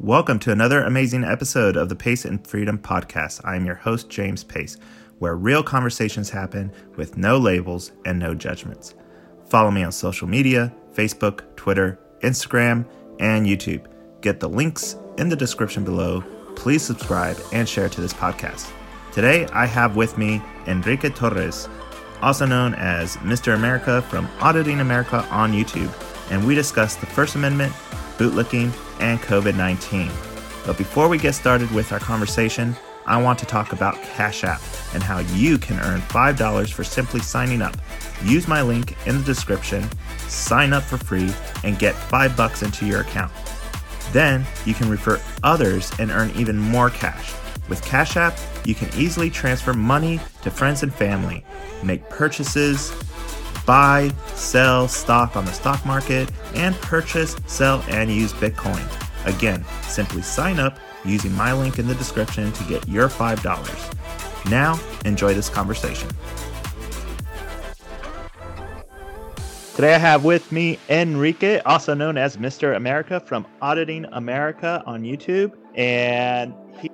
Welcome to another amazing episode of the Pace and Freedom Podcast. I am your host, James Pace, where real conversations happen with no labels and no judgments. Follow me on social media Facebook, Twitter, Instagram, and YouTube. Get the links in the description below. Please subscribe and share to this podcast. Today, I have with me Enrique Torres, also known as Mr. America from Auditing America on YouTube, and we discuss the First Amendment, bootlicking, and COVID 19. But before we get started with our conversation, I want to talk about Cash App and how you can earn $5 for simply signing up. Use my link in the description, sign up for free, and get 5 bucks into your account. Then you can refer others and earn even more cash. With Cash App, you can easily transfer money to friends and family, make purchases, buy, sell stock on the stock market, and purchase, sell, and use Bitcoin. Again, simply sign up using my link in the description to get your $5. Now, enjoy this conversation. Today I have with me Enrique, also known as Mr. America from Auditing America on YouTube, and he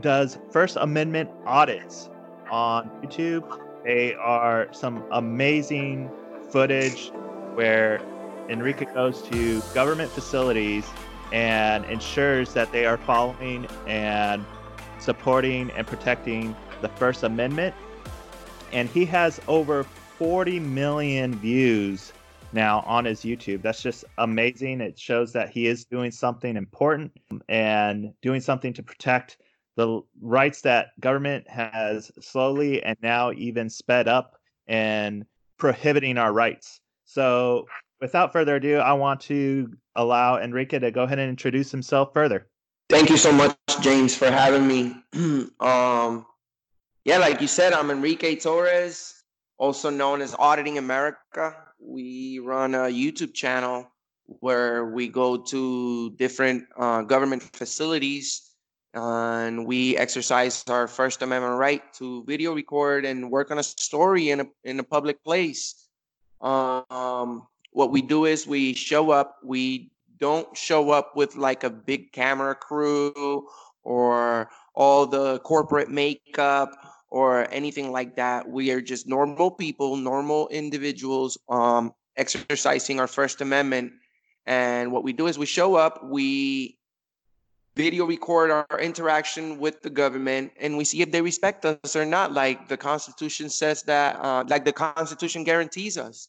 does First Amendment audits on YouTube. They are some amazing footage where Enrique goes to government facilities and ensures that they are following and supporting and protecting the First Amendment. And he has over 40 million views now on his YouTube. That's just amazing. It shows that he is doing something important and doing something to protect the rights that government has slowly and now even sped up and prohibiting our rights. So, without further ado, I want to allow Enrique to go ahead and introduce himself further. Thank you so much, James, for having me. um, yeah, like you said, I'm Enrique Torres, also known as Auditing America. We run a YouTube channel where we go to different uh, government facilities and we exercise our First Amendment right to video record and work on a story in a in a public place. Um, what we do is we show up. We don't show up with like a big camera crew or all the corporate makeup or anything like that. We are just normal people, normal individuals, um, exercising our First Amendment. And what we do is we show up, we video record our interaction with the government and we see if they respect us or not. Like the constitution says that uh, like the constitution guarantees us.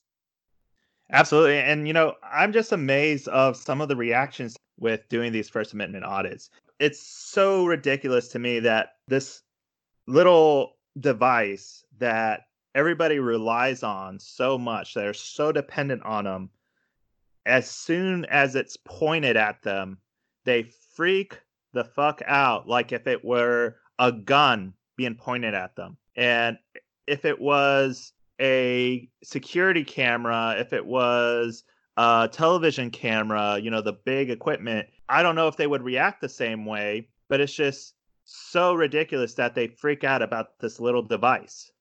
Absolutely and you know i'm just amazed of some of the reactions with doing these first amendment audits. It's so ridiculous to me that this little device that everybody relies on so much they're so dependent on them as soon as it's pointed at them they freak the fuck out like if it were a gun being pointed at them. And if it was a security camera, if it was a television camera, you know, the big equipment, I don't know if they would react the same way, but it's just so ridiculous that they freak out about this little device.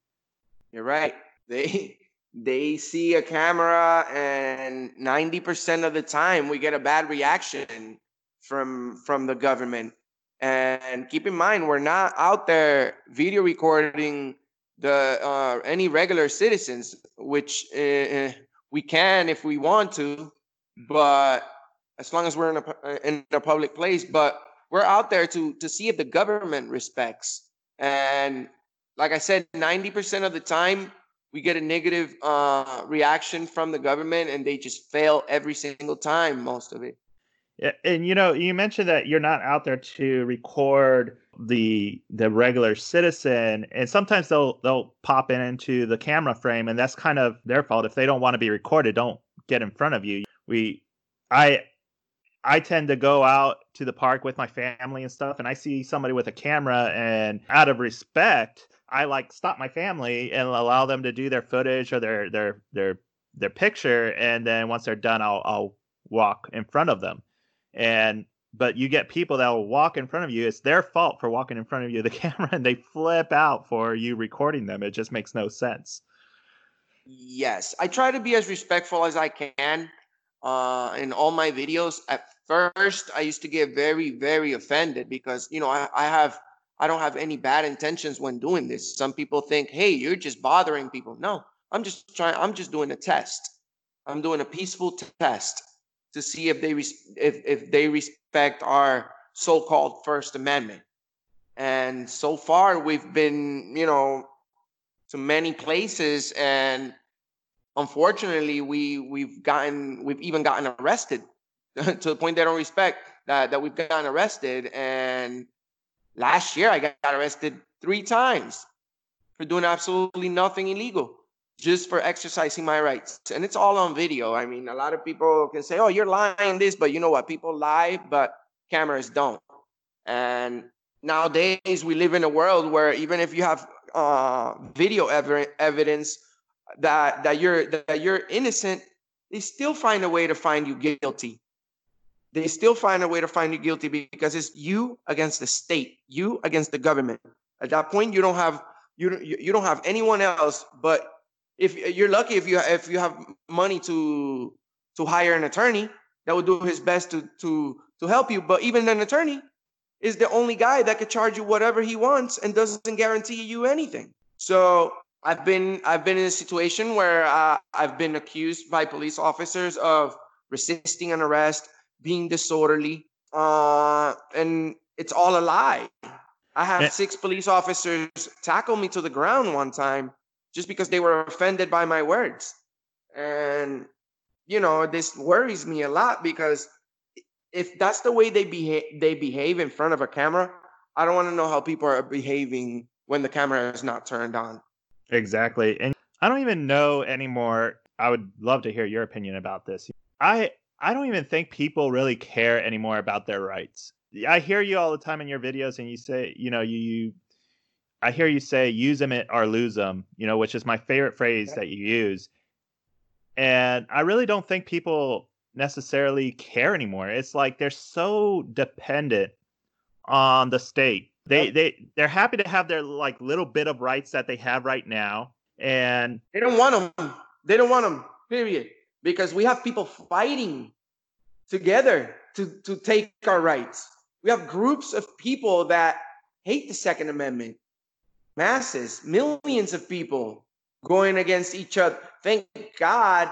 You're right. They they see a camera and 90% of the time we get a bad reaction from from the government. And keep in mind, we're not out there video recording the uh, any regular citizens, which uh, we can if we want to, but as long as we're in a in a public place. But we're out there to to see if the government respects. And like I said, ninety percent of the time we get a negative uh, reaction from the government, and they just fail every single time. Most of it. And you know, you mentioned that you're not out there to record the the regular citizen, and sometimes they'll they'll pop in into the camera frame, and that's kind of their fault. If they don't want to be recorded, don't get in front of you. We, I, I tend to go out to the park with my family and stuff, and I see somebody with a camera, and out of respect, I like stop my family and allow them to do their footage or their their their their picture, and then once they're done, I'll I'll walk in front of them and but you get people that will walk in front of you. It's their fault for walking in front of you, the camera, and they flip out for you recording them. It just makes no sense. Yes, I try to be as respectful as I can. uh, in all my videos. At first, I used to get very, very offended because you know I, I have I don't have any bad intentions when doing this. Some people think, hey, you're just bothering people. No, I'm just trying. I'm just doing a test. I'm doing a peaceful t- test to see if they res- if if they respect our so-called First Amendment. And so far, we've been, you know, to many places, and unfortunately, we we've gotten we've even gotten arrested to the point they don't respect that that we've gotten arrested. And last year, I got arrested three times for doing absolutely nothing illegal just for exercising my rights. And it's all on video. I mean, a lot of people can say, oh, you're lying this, but you know what? People lie, but cameras don't. And nowadays, we live in a world where even if you have uh, video ev- evidence that, that, you're, that you're innocent, they still find a way to find you guilty. They still find a way to find you guilty because it's you against the state, you against the government. At that point, you don't have you you don't have anyone else but if you're lucky if you if you have money to to hire an attorney that will do his best to to to help you. But even an attorney is the only guy that could charge you whatever he wants and doesn't guarantee you anything. So i've been i've been in a situation where uh, i've been accused by police officers of resisting an arrest being disorderly uh, and it's all a lie. I had six police officers tackle me to the ground one time just because they were offended by my words. And, you know, this worries me a lot because if that's the way they behave, they behave in front of a camera, I don't want to know how people are behaving when the camera is not turned on. Exactly. And I don't even know anymore. I would love to hear your opinion about this. I I don't even think people really care anymore about their rights. I hear you all the time in your videos and you say, you know, you, you I hear you say use them or lose them, you know, which is my favorite phrase that you use. And I really don't think people necessarily care anymore. It's like they're so dependent on the state. They they they're happy to have their like little bit of rights that they have right now, and they don't want them. They don't want them. Period. Because we have people fighting together to to take our rights. We have groups of people that hate the Second Amendment masses, millions of people going against each other. Thank God,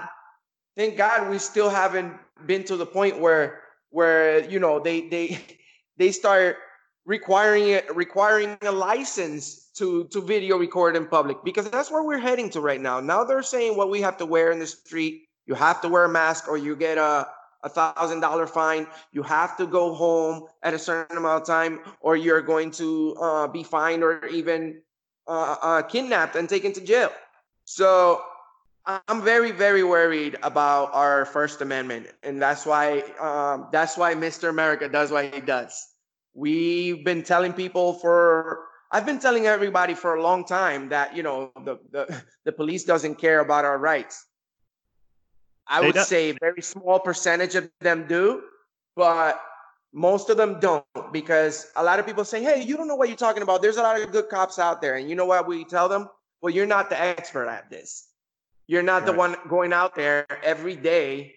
thank God we still haven't been to the point where where you know they they they start requiring it requiring a license to to video record in public because that's where we're heading to right now. Now they're saying what we have to wear in the street. You have to wear a mask or you get a a thousand dollar fine. You have to go home at a certain amount of time, or you're going to uh, be fined or even uh, uh, kidnapped and taken to jail. So I'm very, very worried about our First Amendment, and that's why um, that's why Mr. America does what he does. We've been telling people for I've been telling everybody for a long time that you know the the, the police doesn't care about our rights. I they would don't. say a very small percentage of them do, but most of them don't because a lot of people say, Hey, you don't know what you're talking about. There's a lot of good cops out there. And you know what we tell them? Well, you're not the expert at this. You're not right. the one going out there every day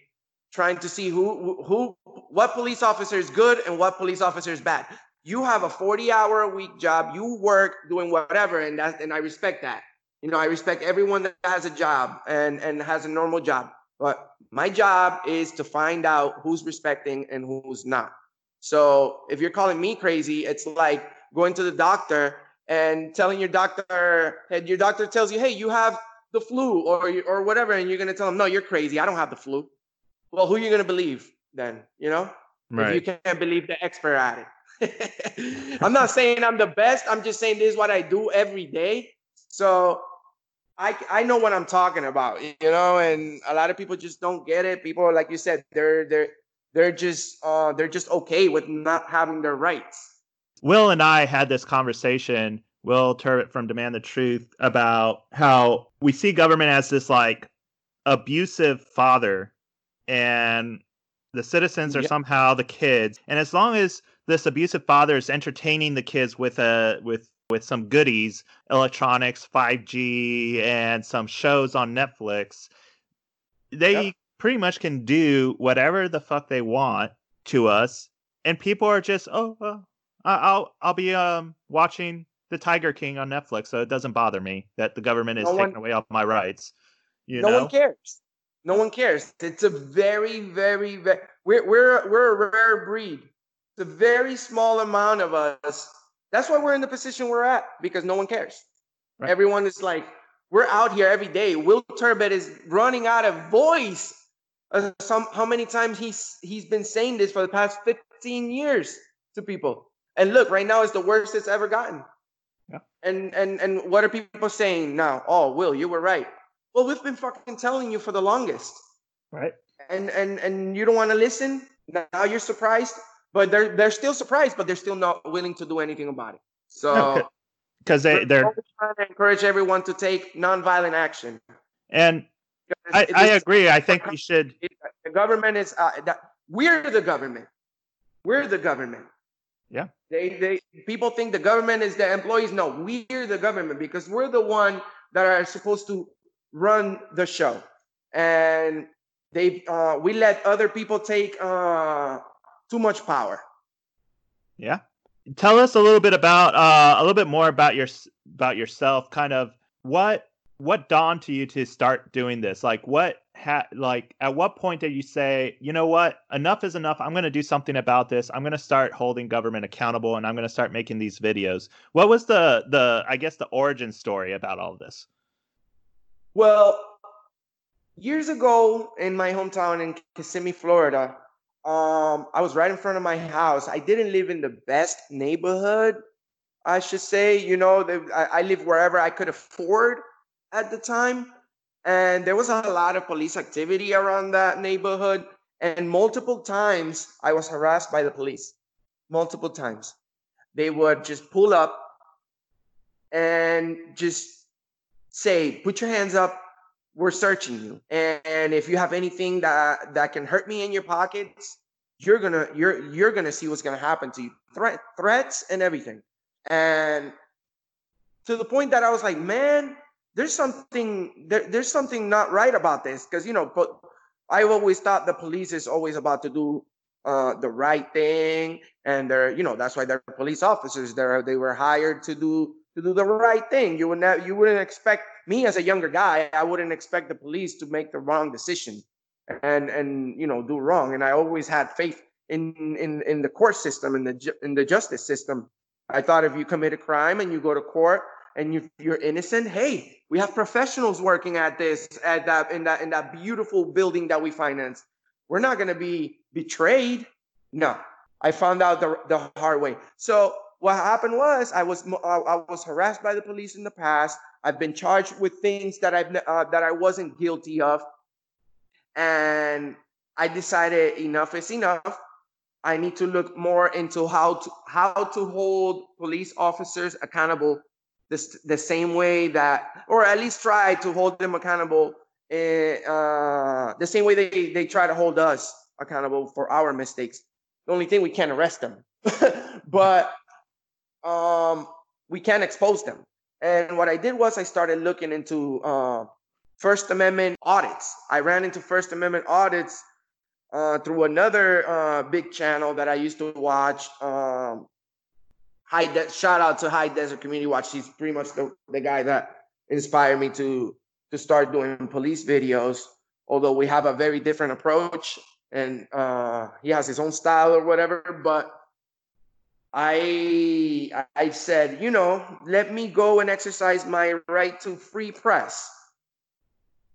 trying to see who who what police officer is good and what police officer is bad. You have a 40 hour a week job. You work doing whatever, and that and I respect that. You know, I respect everyone that has a job and and has a normal job. But my job is to find out who's respecting and who's not. So if you're calling me crazy, it's like going to the doctor and telling your doctor, and your doctor tells you, hey, you have the flu or or whatever, and you're gonna tell them, no, you're crazy. I don't have the flu. Well, who are you gonna believe then? You know, right. if you can't believe the expert at it. I'm not saying I'm the best. I'm just saying this is what I do every day. So I I know what I'm talking about, you know, and a lot of people just don't get it. People, like you said, they're they're they're just uh, they're just okay with not having their rights. Will and I had this conversation. Will Turbot from Demand the Truth about how we see government as this like abusive father, and the citizens are yep. somehow the kids. And as long as this abusive father is entertaining the kids with a with with some goodies, electronics, 5G, and some shows on Netflix, they yep pretty much can do whatever the fuck they want to us, and people are just, oh, uh, I'll I'll be um watching the Tiger King on Netflix, so it doesn't bother me that the government is no taking one, away all my rights. You no know? one cares. No one cares. It's a very, very, very we're we're we're a rare breed. It's a very small amount of us. That's why we're in the position we're at because no one cares. Right. Everyone is like, we're out here every day. Will Turbet is running out of voice. Uh, some how many times he's he's been saying this for the past 15 years to people. And look, right now it's the worst it's ever gotten. Yeah. And and and what are people saying now? Oh, Will, you were right. Well, we've been fucking telling you for the longest. Right. And and and you don't want to listen. Now you're surprised, but they're they're still surprised, but they're still not willing to do anything about it. So because they they're trying to encourage everyone to take nonviolent action. And I, I agree. I think we should. The government is uh, that, we're the government. We're the government. Yeah. They they people think the government is the employees. No, we're the government because we're the one that are supposed to run the show, and they uh, we let other people take uh, too much power. Yeah. Tell us a little bit about uh, a little bit more about your about yourself. Kind of what what dawned to you to start doing this? Like what ha- like at what point did you say, you know what, enough is enough. I'm going to do something about this. I'm going to start holding government accountable, and I'm going to start making these videos. What was the the I guess the origin story about all this? Well, years ago in my hometown in Kissimmee, Florida, um, I was right in front of my house. I didn't live in the best neighborhood, I should say. You know, I, I live wherever I could afford at the time. And there was a lot of police activity around that neighborhood. And multiple times I was harassed by the police. Multiple times. They would just pull up and just say, put your hands up. We're searching you. And, if you have anything that, that can hurt me in your pockets, you're gonna you're you're gonna see what's gonna happen to you. Threat threats and everything. And to the point that I was like, man, there's something there, there's something not right about this. Because you know, but I've always thought the police is always about to do uh, the right thing, and they're you know that's why they're police officers. They're they were hired to do to do the right thing. You would not, you wouldn't expect me as a younger guy. I wouldn't expect the police to make the wrong decision and and you know do wrong. And I always had faith in in in the court system and the in the justice system. I thought if you commit a crime and you go to court and you, you're innocent, hey, we have professionals working at this at that in that in that beautiful building that we finance. We're not going to be betrayed. No, I found out the the hard way. So what happened was I was I was harassed by the police in the past. I've been charged with things that I've uh, that I wasn't guilty of, and I decided enough is enough. I need to look more into how to how to hold police officers accountable this the same way that, or at least try to hold them accountable in, uh, the same way they they try to hold us accountable for our mistakes. The only thing we can't arrest them, but um, we can't expose them. And what I did was I started looking into uh, First Amendment audits. I ran into First Amendment audits uh, through another uh, big channel that I used to watch. Um, High De- shout out to High Desert Community Watch. He's pretty much the, the guy that inspired me to to start doing police videos. Although we have a very different approach, and uh, he has his own style or whatever, but I I said, you know, let me go and exercise my right to free press.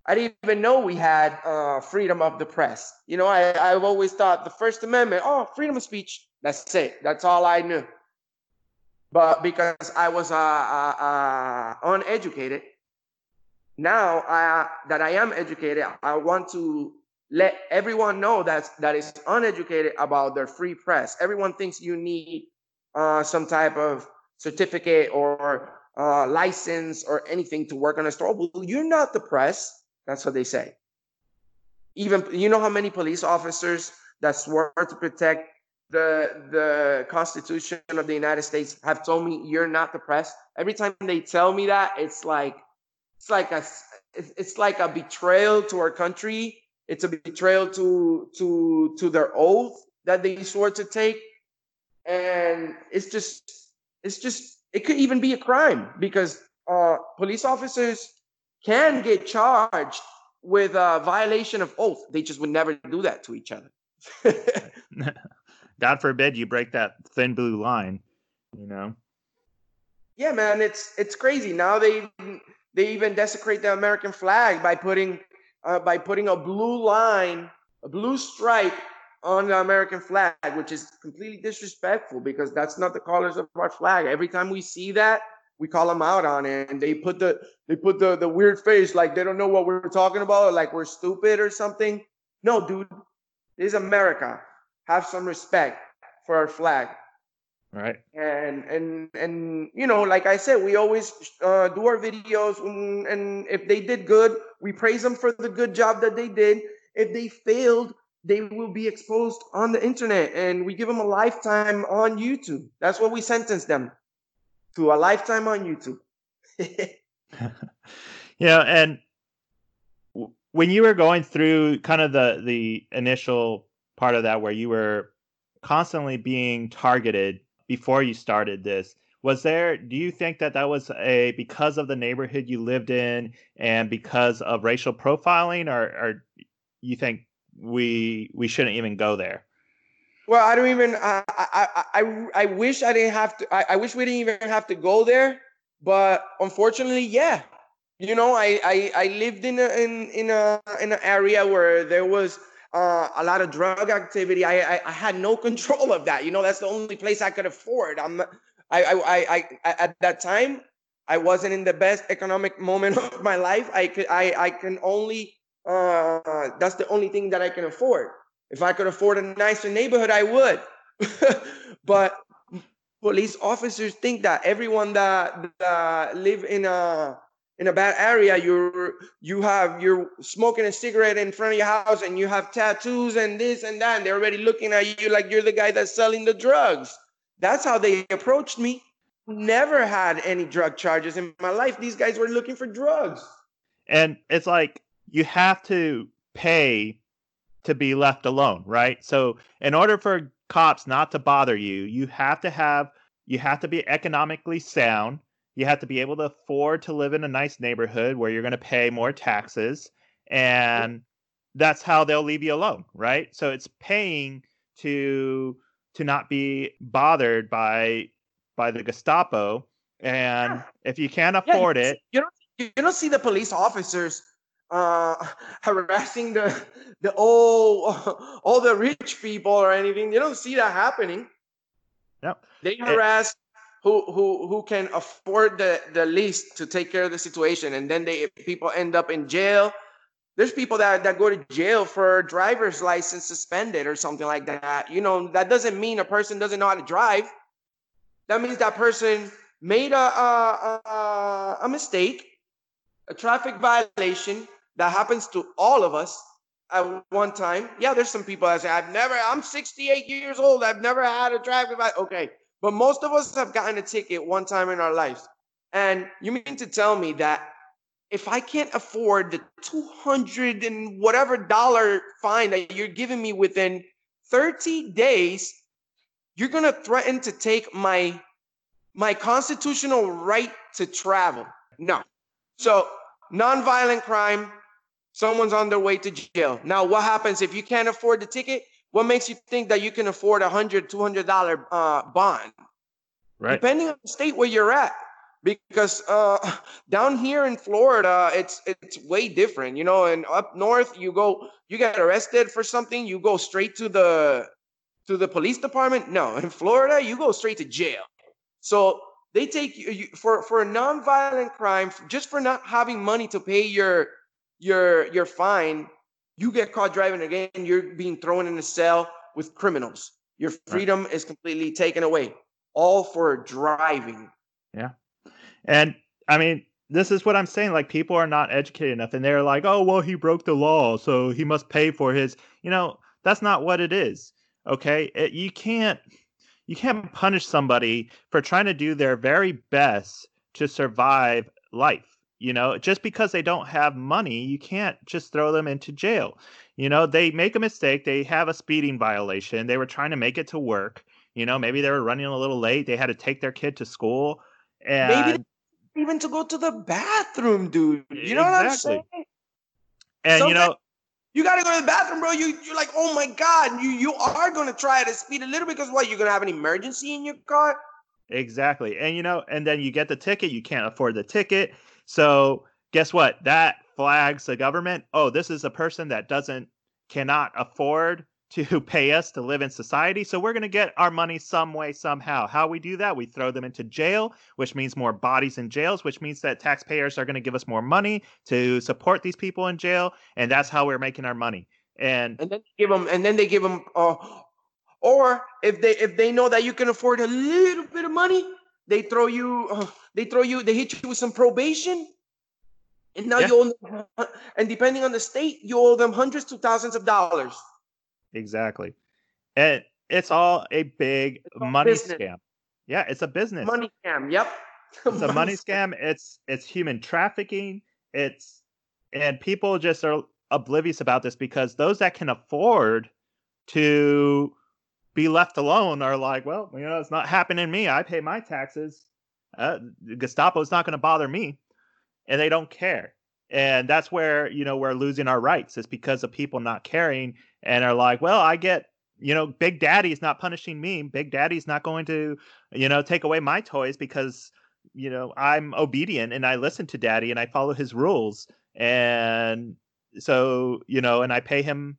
I didn't even know we had uh, freedom of the press. You know, I, I've always thought the First Amendment, oh, freedom of speech. That's it. That's all I knew. But because I was uh, uh, uh, uneducated, now I, that I am educated, I want to let everyone know that that is uneducated about their free press. Everyone thinks you need uh, some type of certificate or uh, license or anything to work on a store. Well, you're not the press. That's what they say. Even you know how many police officers that swore to protect the the Constitution of the United States have told me you're not the press. Every time they tell me that, it's like it's like a it's like a betrayal to our country It's a betrayal to to to their oath that they swore to take, and it's just it's just it could even be a crime because uh, police officers can get charged with a violation of oath. They just would never do that to each other. God forbid you break that thin blue line, you know. Yeah, man, it's it's crazy. Now they they even desecrate the American flag by putting uh, by putting a blue line, a blue stripe on the American flag, which is completely disrespectful because that's not the colors of our flag. Every time we see that, we call them out on it, and they put the they put the the weird face like they don't know what we're talking about, or like we're stupid or something. No, dude, this is America. Have some respect for our flag. Right. And and and you know, like I said, we always uh, do our videos, and, and if they did good, we praise them for the good job that they did. If they failed, they will be exposed on the internet, and we give them a lifetime on YouTube. That's what we sentence them to a lifetime on YouTube. yeah, and when you were going through kind of the the initial part of that where you were constantly being targeted before you started this. Was there do you think that that was a because of the neighborhood you lived in and because of racial profiling or, or you think we we shouldn't even go there? Well i don't even i i i, I wish i didn't have to I, I wish we didn't even have to go there but unfortunately yeah. You know i i, I lived in a in in a in an area where there was uh, a lot of drug activity. I, I, I had no control of that. You know, that's the only place I could afford. I'm I, I I I at that time I wasn't in the best economic moment of my life. I could I I can only uh that's the only thing that I can afford. If I could afford a nicer neighborhood, I would. but police officers think that everyone that, that live in a in a bad area you're you have you're smoking a cigarette in front of your house and you have tattoos and this and that and they're already looking at you like you're the guy that's selling the drugs. That's how they approached me. Never had any drug charges in my life. These guys were looking for drugs. And it's like you have to pay to be left alone right? So in order for cops not to bother you you have to have you have to be economically sound you have to be able to afford to live in a nice neighborhood where you're going to pay more taxes and that's how they'll leave you alone right? So it's paying to to not be bothered by by the gestapo and if you can't afford yeah, it you don't you don't see the police officers uh harassing the the all all the rich people or anything. You don't see that happening. No they harass who who who can afford the the least to take care of the situation. And then they people end up in jail. There's people that, that go to jail for driver's license suspended or something like that. You know that doesn't mean a person doesn't know how to drive. That means that person made a a, a, a mistake a traffic violation that happens to all of us at one time. Yeah there's some people that say i've never i'm 68 years old. I've never had a traffic violation okay but most of us have gotten a ticket one time in our lives. And you mean to tell me that if I can't afford the 200 and whatever dollar fine that you're giving me within 30 days, you're going to threaten to take my my constitutional right to travel. No. So, nonviolent crime, someone's on their way to jail. Now, what happens if you can't afford the ticket? What makes you think that you can afford a hundred, two hundred dollar uh, bond? Right. Depending on the state where you're at, because uh, down here in Florida, it's it's way different. You know, and up north, you go, you get arrested for something, you go straight to the to the police department. No, in Florida, you go straight to jail. So they take you, you for for a non-violent crime, just for not having money to pay your your your fine you get caught driving again, you're being thrown in a cell with criminals. Your freedom right. is completely taken away, all for driving. Yeah. And I mean, this is what I'm saying. Like, people are not educated enough, and they're like, oh, well, he broke the law, so he must pay for his. You know, that's not what it is. Okay. It, you can't. You can't punish somebody for trying to do their very best to survive life you know, just because they don't have money, you can't just throw them into jail. you know, they make a mistake. They have a speeding violation. They were trying to make it to work. You know, maybe they were running a little late. They had to take their kid to school. And maybe even to go to the bathroom, dude. You know exactly. what I'm saying? And Sometimes you know, you got to go to the bathroom, bro. You you're like, oh my god, you you are gonna try to speed a little bit because what? You're gonna have an emergency in your car. Exactly, and you know, and then you get the ticket. You can't afford the ticket, so guess what? That flags the government. Oh, this is a person that doesn't cannot afford to pay us to live in society. So we're going to get our money some way, somehow. How we do that? We throw them into jail, which means more bodies in jails, which means that taxpayers are going to give us more money to support these people in jail, and that's how we're making our money. And and then give them, and then they give them, uh, or if they if they know that you can afford a little bit of money, they throw you, uh, they throw you, they hit you with some probation. And now yeah. you owe them, and depending on the state, you owe them hundreds to thousands of dollars. Exactly. And it's all a big all money business. scam. Yeah, it's a business. Money scam. Yep. it's a money scam. It's it's human trafficking. It's and people just are oblivious about this because those that can afford to be left alone are like, well, you know, it's not happening to me. I pay my taxes. Uh, Gestapo is not going to bother me, and they don't care. And that's where you know we're losing our rights is because of people not caring and are like, well, I get, you know, Big Daddy's not punishing me. Big Daddy's not going to, you know, take away my toys because, you know, I'm obedient and I listen to Daddy and I follow his rules. And so, you know, and I pay him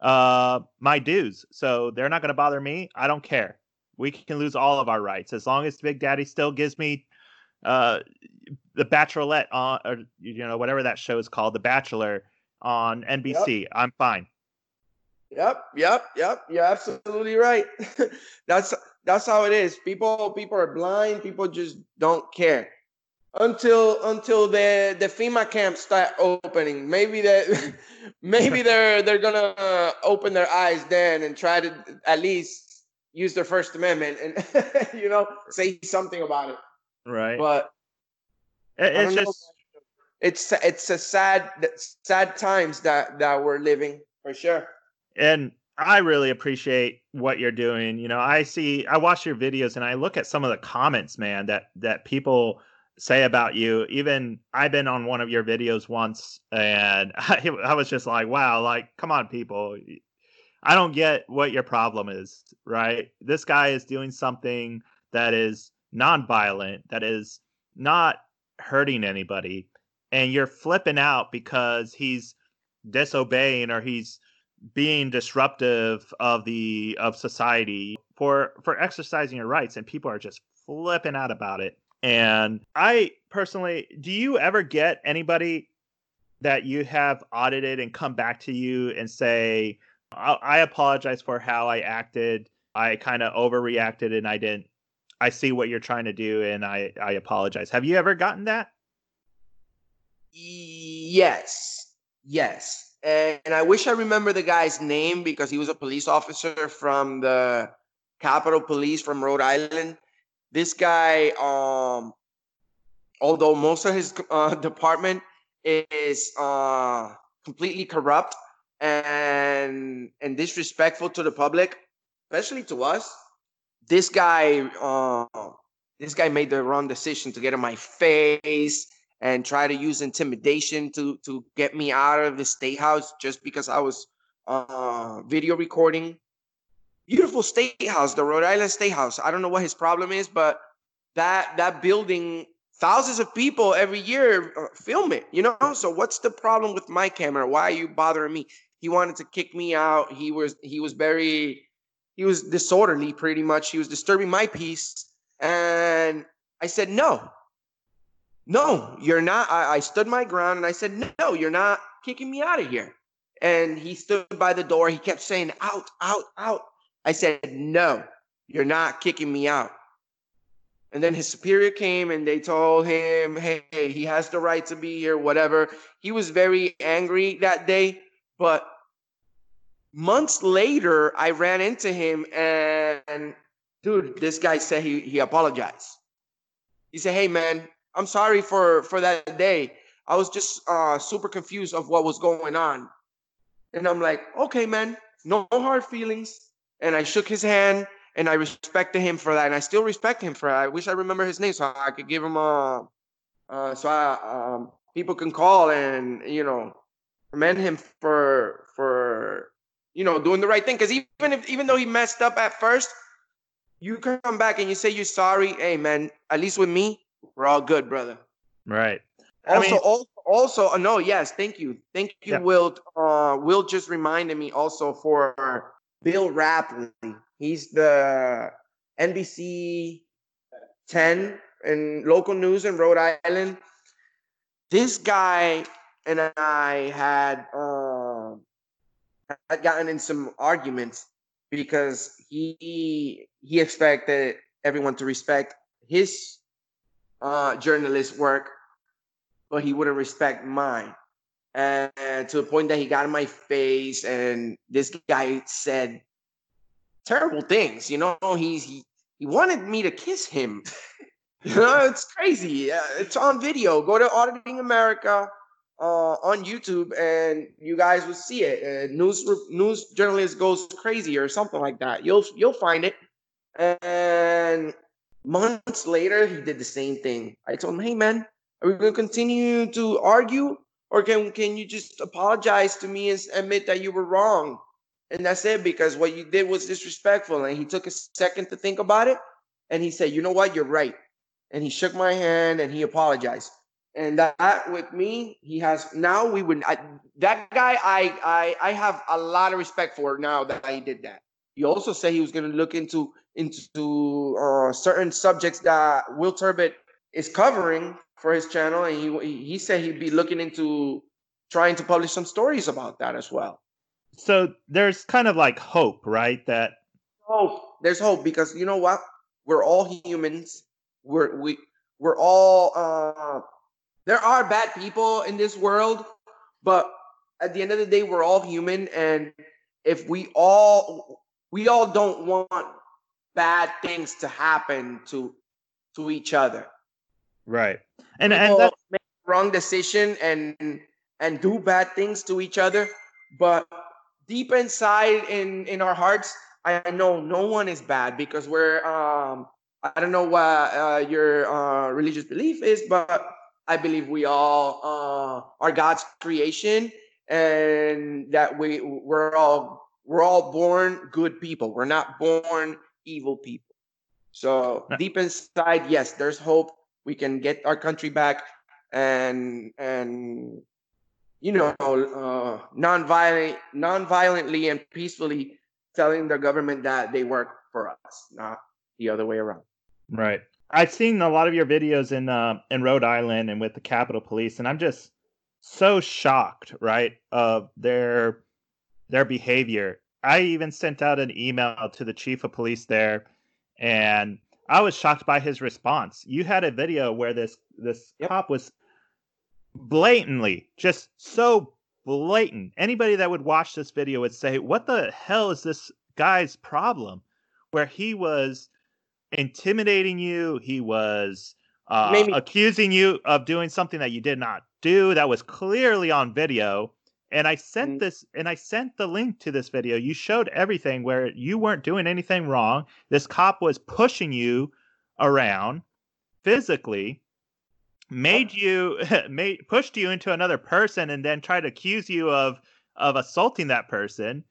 uh my dues. So they're not going to bother me. I don't care. We can lose all of our rights as long as Big Daddy still gives me uh the Bachelorette on or you know whatever that show is called, The Bachelor on NBC. Yep. I'm fine. Yep, yep, yep. You're absolutely right. that's that's how it is. People people are blind. People just don't care until until the the FEMA camps start opening. Maybe that maybe they're they're gonna uh, open their eyes then and try to at least use their First Amendment and you know say something about it. Right. But it's just know. it's it's a sad sad times that that we're living for sure and I really appreciate what you're doing. You know, I see, I watch your videos and I look at some of the comments, man, that that people say about you. Even I've been on one of your videos once, and I, I was just like, wow, like, come on, people. I don't get what your problem is, right? This guy is doing something that is non-violent, that is not hurting anybody, and you're flipping out because he's disobeying or he's being disruptive of the of society for for exercising your rights and people are just flipping out about it and i personally do you ever get anybody that you have audited and come back to you and say i, I apologize for how i acted. I kind of overreacted and i didn't i see what you're trying to do and i i apologize. Have you ever gotten that? Yes. Yes. And I wish I remember the guy's name because he was a police officer from the Capitol Police from Rhode Island. This guy, um, although most of his uh, department is uh, completely corrupt and and disrespectful to the public, especially to us, this guy, uh, this guy made the wrong decision to get in my face and try to use intimidation to to get me out of the state house just because I was uh, video recording. Beautiful state house, the Rhode Island State House. I don't know what his problem is, but that that building, thousands of people every year uh, film it. You know, so what's the problem with my camera? Why are you bothering me? He wanted to kick me out. He was he was very he was disorderly, pretty much. He was disturbing my peace, and I said no no, you're not. I, I stood my ground and I said, no, you're not kicking me out of here. And he stood by the door. He kept saying, out, out, out. I said, no, you're not kicking me out. And then his superior came and they told him, hey, he has the right to be here, whatever. He was very angry that day. But months later, I ran into him and, dude, this guy said he, he apologized. He said, hey, man, I'm sorry for for that day. I was just uh, super confused of what was going on. And I'm like, okay, man, no hard feelings. And I shook his hand and I respected him for that. And I still respect him for that. I wish I remember his name so I could give him a, uh, so I, um, people can call and, you know, commend him for, for, you know, doing the right thing. Cause even if, even though he messed up at first, you come back and you say you're sorry. Hey, man, at least with me, we're all good, brother. Right. I also, mean, also, also, uh, no, yes, thank you, thank you, yeah. Will. Uh, Will just reminded me also for Bill Rappleye. He's the NBC 10 and local news in Rhode Island. This guy and I had uh, had gotten in some arguments because he he expected everyone to respect his uh, journalist work, but he wouldn't respect mine. And, to the point that he got in my face, and this guy said terrible things. You know, he's he, he wanted me to kiss him. you know, it's crazy. Uh, it's on video. Go to Auditing America uh, on YouTube, and you guys will see it. Uh, news news journalist goes crazy or something like that. You'll you'll find it. And months later, he did the same thing. I told him, "Hey, man, are we going to continue to argue, or can can you just apologize to me and admit that you were wrong?" And that's it, because what you did was disrespectful. And he took a second to think about it, and he said, "You know what? You're right." And he shook my hand and he apologized and that with me he has now we would I, that guy I, I i have a lot of respect for now that he did that. He also said he was going to look into into uh, certain subjects that will turbot is covering for his channel and he he said he'd be looking into trying to publish some stories about that as well. So there's kind of like hope right that hope. There's hope because you know what? We're all humans. We're we we're all uh there are bad people in this world, but at the end of the day, we're all human, and if we all we all don't want bad things to happen to to each other, right? And People and make wrong decision and and do bad things to each other, but deep inside in in our hearts, I know no one is bad because we're um I don't know what uh, your uh, religious belief is, but I believe we all uh, are God's creation, and that we we're all we're all born good people. We're not born evil people. So deep inside, yes, there's hope. We can get our country back, and and you know, uh, non-violent, non-violently and peacefully telling the government that they work for us, not the other way around. Right. I've seen a lot of your videos in uh, in Rhode Island and with the Capitol Police, and I'm just so shocked, right, of their their behavior. I even sent out an email to the chief of police there, and I was shocked by his response. You had a video where this this yep. cop was blatantly, just so blatant. Anybody that would watch this video would say, "What the hell is this guy's problem?" Where he was intimidating you. He was uh, accusing you of doing something that you did not do. That was clearly on video. And I sent mm. this, and I sent the link to this video. You showed everything where you weren't doing anything wrong. This cop was pushing you around physically, made you, made pushed you into another person, and then tried to accuse you of of assaulting that person.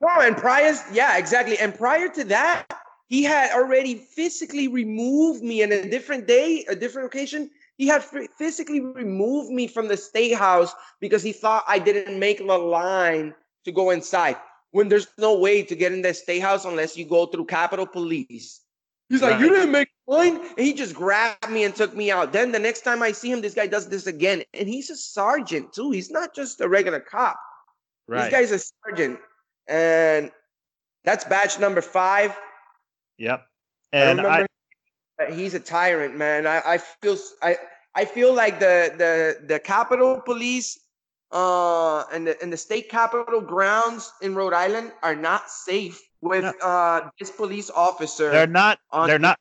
No, and prior, yeah, exactly. And prior to that, he had already physically removed me in a different day, a different occasion. He had physically removed me from the state house because he thought I didn't make the line to go inside. When there's no way to get in the state house unless you go through Capitol Police. He's like, right. you didn't make line, and he just grabbed me and took me out. Then the next time I see him, this guy does this again, and he's a sergeant too. He's not just a regular cop. Right. This guy's a sergeant, and that's badge number five. Yep. And I, I he's a tyrant, man. I, I feel I I feel like the the the Capitol Police uh and the and the state capitol grounds in Rhode Island are not safe with no. uh this police officer. They're not they're not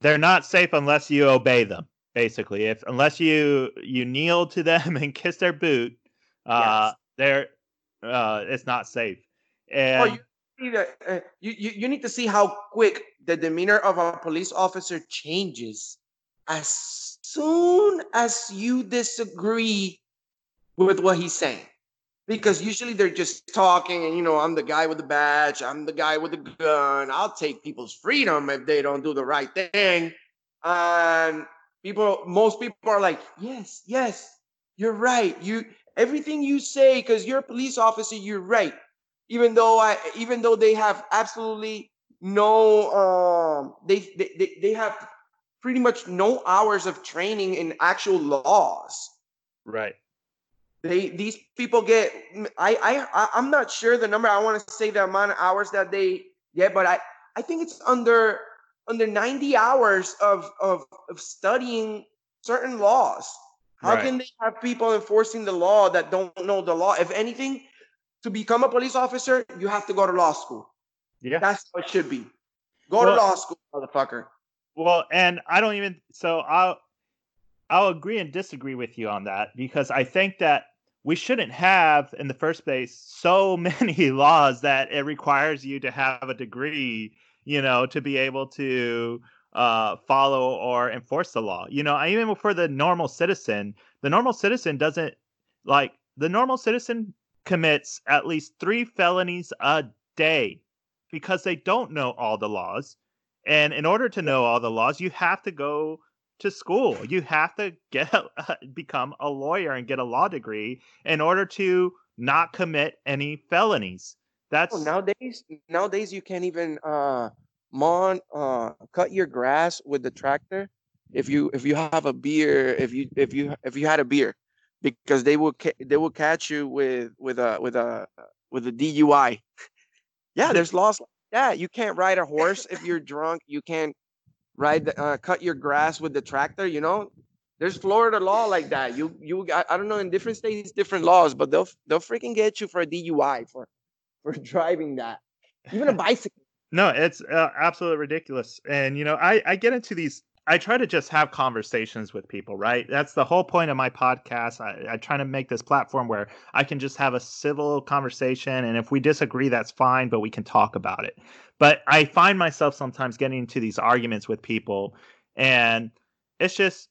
they're not safe unless you obey them. Basically, if unless you you kneel to them and kiss their boot, uh, yes. they're uh, it's not safe. Oh, And you to, uh, you, you you need to see how quick the demeanor of a police officer changes as soon as you disagree with what he's saying. Because usually they're just talking, and you know, I'm the guy with the badge, I'm the guy with the gun. I'll take people's freedom if they don't do the right thing. And people, most people are like, yes, yes, you're right. You everything you say, because you're a police officer, you're right. Even though I, even though they have absolutely no, um, they they they, have pretty much no hours of training in actual laws. right, They these people get I I I- I'm not sure the number. I want to say the amount of hours that they get, but I I think it's under under 90 hours of of, of studying certain laws. How Right. can they have people enforcing the law that don't know the law? If anything, to become a police officer, you have to go to law school. yeah. That's what it should be. Go Well- to law school, motherfucker. Well, and I don't even so I'll I'll agree and disagree with you on that because I think that we shouldn't have in the first place so many laws that it requires you to have a degree, you know, to be able to uh follow or enforce the law. You know, I even for the normal citizen, the normal citizen doesn't like the normal citizen commits at least 3 felonies a day because they don't know all the laws. And in order to know all the laws, you have to go to school. You have to get become a lawyer and get a law degree in order to not commit any felonies. That's Oh, nowadays, nowadays you can't even uh mon uh cut your grass with the tractor if you if you have a beer if you if you if you had a beer because they will ca- they will catch you with with a with a with a DUI. Yeah, there's laws like that. You can't ride a horse if you're drunk. You can't ride the, uh, cut your grass with the tractor. You know, there's Florida law like that. You you I, I don't know in different states different laws, but they'll they'll freaking get you for a DUI for for driving that. Even a bicycle. No, it's uh, absolutely ridiculous. And you know, I I get into these. I try to just have conversations with people, right? That's the whole point of my podcast. I, I try to make this platform where I can just have a civil conversation, and if we disagree, that's fine, but we can talk about it. But I find myself sometimes getting into these arguments with people, and it's just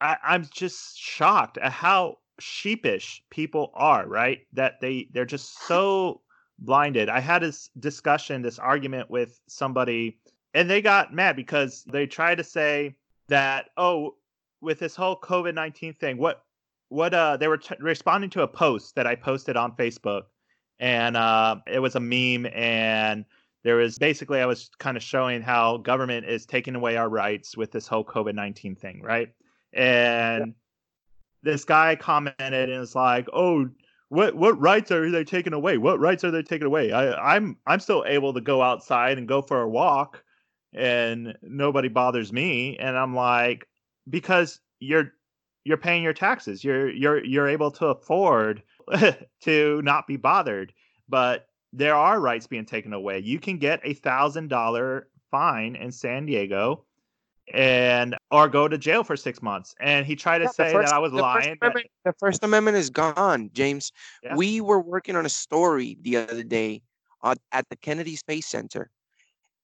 I, I'm just shocked at how sheepish people are, right? That they they're just so blinded. I had this discussion, this argument with somebody, and they got mad because they tried to say that, oh, with this whole COVID nineteen thing, what what uh they were t- responding to a post that I posted on Facebook, and uh, it was a meme, and there was basically I was kind of showing how government is taking away our rights with this whole COVID nineteen thing, right? And this guy commented and was like, "Oh, what what rights are they taking away? What rights are they taking away? I, I'm I'm still able to go outside and go for a walk, and nobody bothers me. And I'm like, because you're you're paying your taxes. You're you're you're able to afford to not be bothered. But there are rights being taken away. You can get a thousand dollar fine in San Diego." And or go to jail for six months. And he tried to Yeah, say First- that I was the First lying. that- the First Amendment is gone, James. Yeah. We were working on a story the other day uh, at the Kennedy Space Center,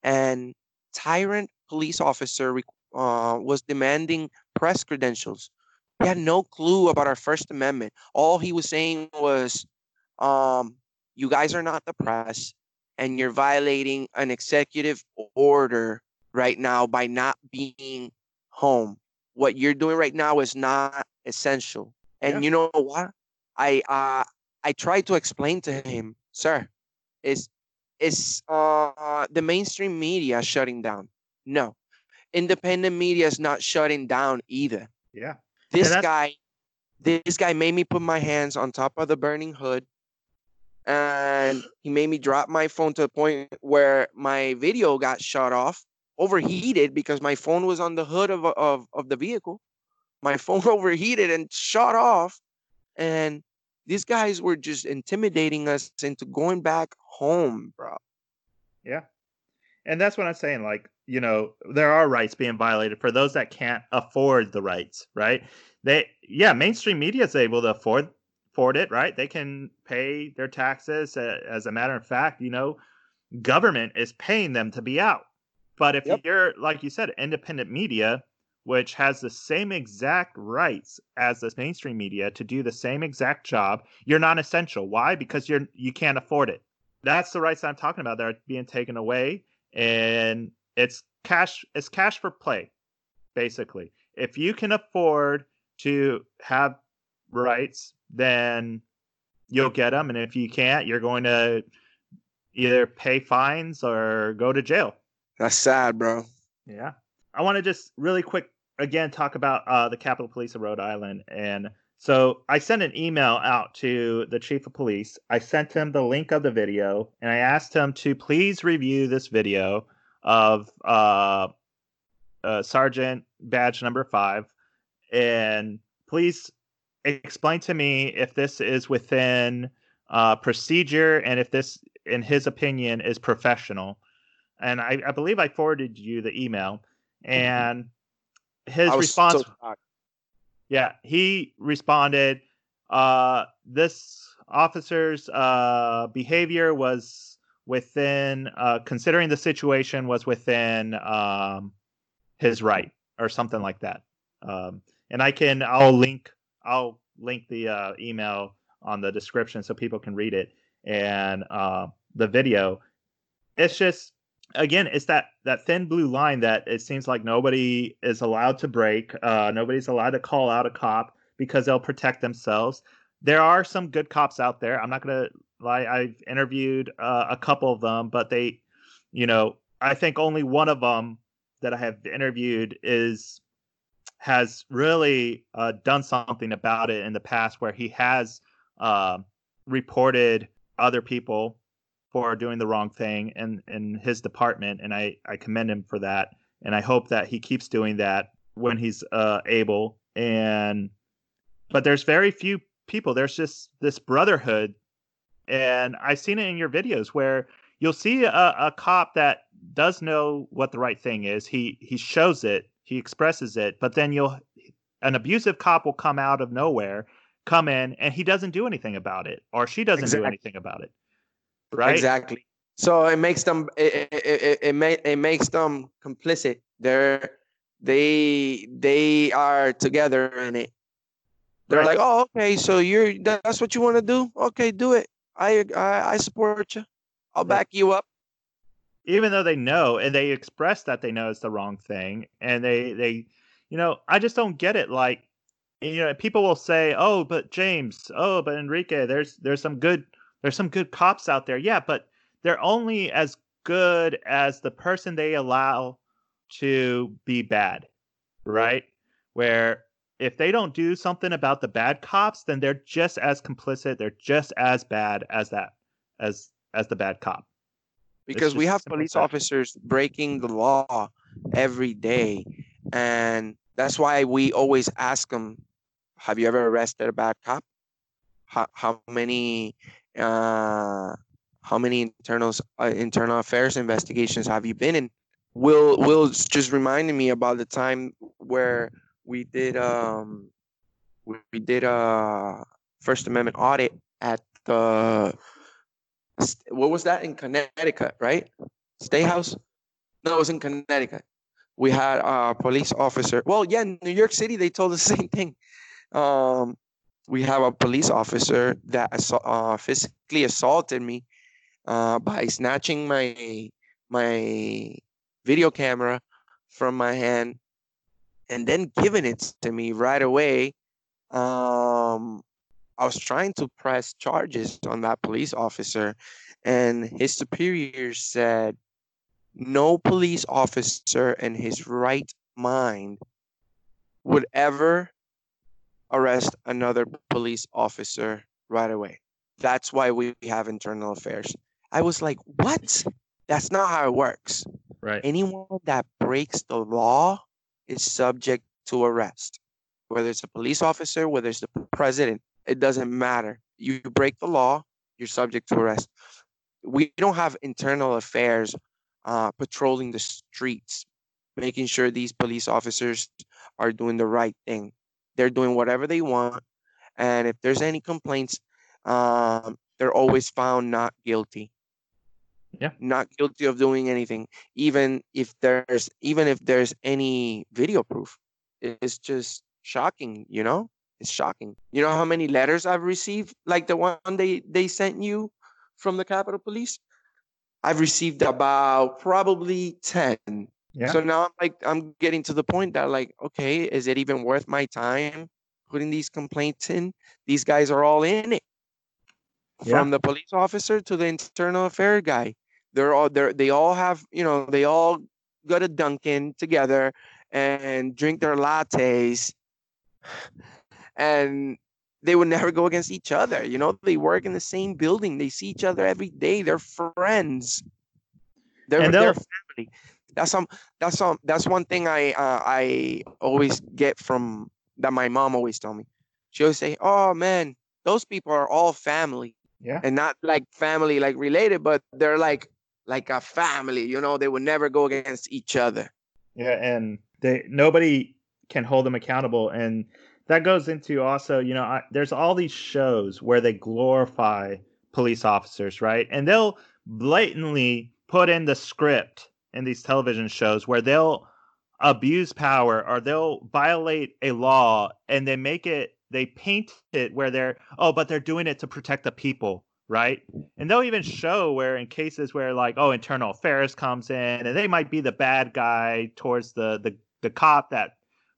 and tyrant police officer uh, was demanding press credentials. He had no clue about our First Amendment. All he was saying was, um, "You guys are not the press, and you're violating an executive order right now by not being home." what you're doing right now is not essential. And Yeah. you know what? I uh I tried to explain to him, sir, is is uh the mainstream media shutting down? No. Independent media is not shutting down either. yeah. This guy this guy made me put my hands on top of the burning hood and he made me drop my phone to the point where my video got shut off overheated because my phone was on the hood of, of, of the vehicle my phone overheated and shut off and these guys were just intimidating us into going back home bro Yeah. And that's what I'm saying. Like, you know, there are rights being violated for those that can't afford the rights, right? They, yeah, mainstream media is able to afford afford it, right? They can pay their taxes. Uh, as a matter of fact, you know, government is paying them to be out. But if yep. you're, like you said, independent media, which has the same exact rights as the mainstream media to do the same exact job, you're non essential. Why? Because you're you can't afford it. That's the rights that I'm talking about that are being taken away. And it's cash it's cash for play, basically. If you can afford to have rights, then you'll get them. And if you can't, you're going to either pay fines or go to jail. That's sad, bro. Yeah. I want to just really quick again talk about uh, the Capitol Police of Rhode Island. And so I sent an email out to the chief of police. I sent him the link of the video and I asked him to please review this video of uh, uh, Sergeant Badge number five. And please explain to me if this is within uh, procedure and if this, in his opinion, is professional. And I, I believe I forwarded you the email, mm-hmm. and his response. So yeah, he responded. Uh, this officer's uh, behavior was within, uh, considering the situation, was within um, his right, or something like that. Um, and I can, I'll link, I'll link the uh, email on the description so people can read it and uh, the video. It's just again, it's that that thin blue line that it seems like nobody is allowed to break. Uh, nobody's allowed to call out a cop because they'll protect themselves. There are some good cops out there. I'm not gonna lie. I've interviewed uh, a couple of them, but they, you know, I think only one of them that I have interviewed is has really uh, done something about it in the past, where he has uh, reported other people for doing the wrong thing in in his department, and I I commend him for that, and I hope that he keeps doing that when he's uh, able. And but there's very few people. There's just this brotherhood, and I've seen it in your videos where you'll see a, a cop that does know what the right thing is. He he shows it, he expresses it, but then you'll an abusive cop will come out of nowhere, come in, and he doesn't do anything about it, or she doesn't exactly. do anything about it right? Exactly. So it makes them it it, it, it, may, it makes them complicit. They're they they are together in it. They're right. like, oh, okay, so you're that's what you want to do. Okay, do it. I I, I support you. I'll back you up. Even though they know and they express that they know it's the wrong thing, and they they, you know, I just don't get it. Like, you know, people will say, oh, but James, oh, but Enrique, there's there's some good there's some good cops out there. Yeah, but they're only as good as the person they allow to be bad, right? Where if they don't do something about the bad cops, then they're just as complicit. They're just as bad as that, as as the bad cop. Because we have police officers breaking the law every day, and that's why we always ask them, "Have you ever arrested a bad cop? How how many uh, how many internals uh, internal affairs investigations have you been in? Will Will just reminded me about the time where we did um we, we did a First Amendment audit at the what was that in Connecticut, right? State House? No, it was in Connecticut. We had a police officer. Well, yeah, in New York City, they told the same thing. Um, we have a police officer that uh, physically assaulted me uh, by snatching my my video camera from my hand and then giving it to me right away. Um, I was trying to press charges on that police officer, and his superior said no police officer in his right mind would ever arrest another police officer right away. That's why we have internal affairs. I was like, what? That's not how it works. Right. Anyone that breaks the law is subject to arrest. Whether it's a police officer, whether it's the president, it doesn't matter. You break the law, you're subject to arrest. We don't have internal affairs uh, patrolling the streets, making sure these police officers are doing the right thing. They're doing whatever they want. and if there's any complaints, um, they're always found not guilty. Yeah. Not guilty of doing anything, even if there's even if there's any video proof. It's just shocking, you know? It's shocking. You know how many letters I've received, like the one they they sent you from the Capitol Police? I've received about probably 10. Yeah. So now I'm like I'm getting to the point that like, okay, is it even worth my time putting these complaints in? These guys are all in it. Yeah. From the police officer to the internal affair guy. They're all they're they all have, you know, they all go to Dunkin' together and drink their lattes and they would never go against each other. You know, they work in the same building. They see each other every day. They're friends. They're, And they're family. That's some. That's some. That's one thing I uh, I always get from that. My mom always tell me. She always say, "Oh man, those people are all family, Yeah. and not like family like related, but they're like like a family. You know, they would never go against each other." Yeah, and they nobody can hold them accountable, and that goes into also, you know, I, there's all these shows where they glorify police officers, right? And they'll blatantly put in the script in these television shows where they'll abuse power or they'll violate a law and they make it they paint it where they're oh but they're doing it to protect the people right? And they'll even show where in cases where like oh internal affairs comes in and they might be the bad guy towards the the, the cop that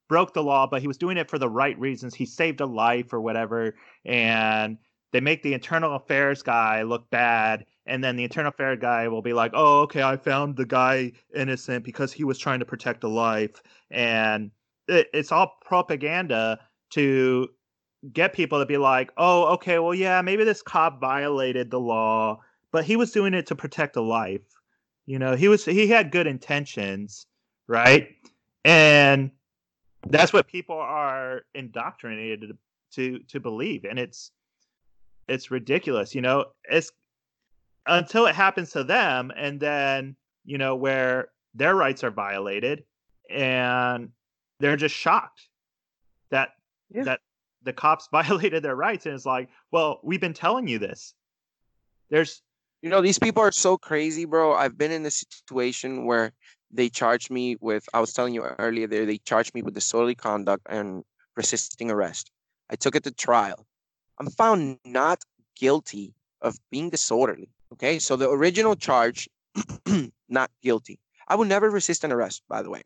broke the law but he was doing it for the right reasons. He saved a life or whatever and they make the internal affairs guy look bad and then the internal affairs guy will be like oh okay i found the guy innocent because he was trying to protect a life and it, it's all propaganda to get people to be like oh okay well yeah maybe this cop violated the law but he was doing it to protect a life. You know he was he had good intentions right? And that's what people are indoctrinated to to believe and it's it's ridiculous you know? It's until it happens to them and then you know where their rights are violated and they're just shocked that Yeah. that the cops violated their rights and it's like well we've been telling you this there's You know, these people are so crazy, bro. I've been in a situation where they charged me with, I was telling you earlier there, they charged me with disorderly conduct and resisting arrest. I took it to trial. I'm found not guilty of being disorderly. Okay. So the original charge, not guilty. I would never resist an arrest, by the way.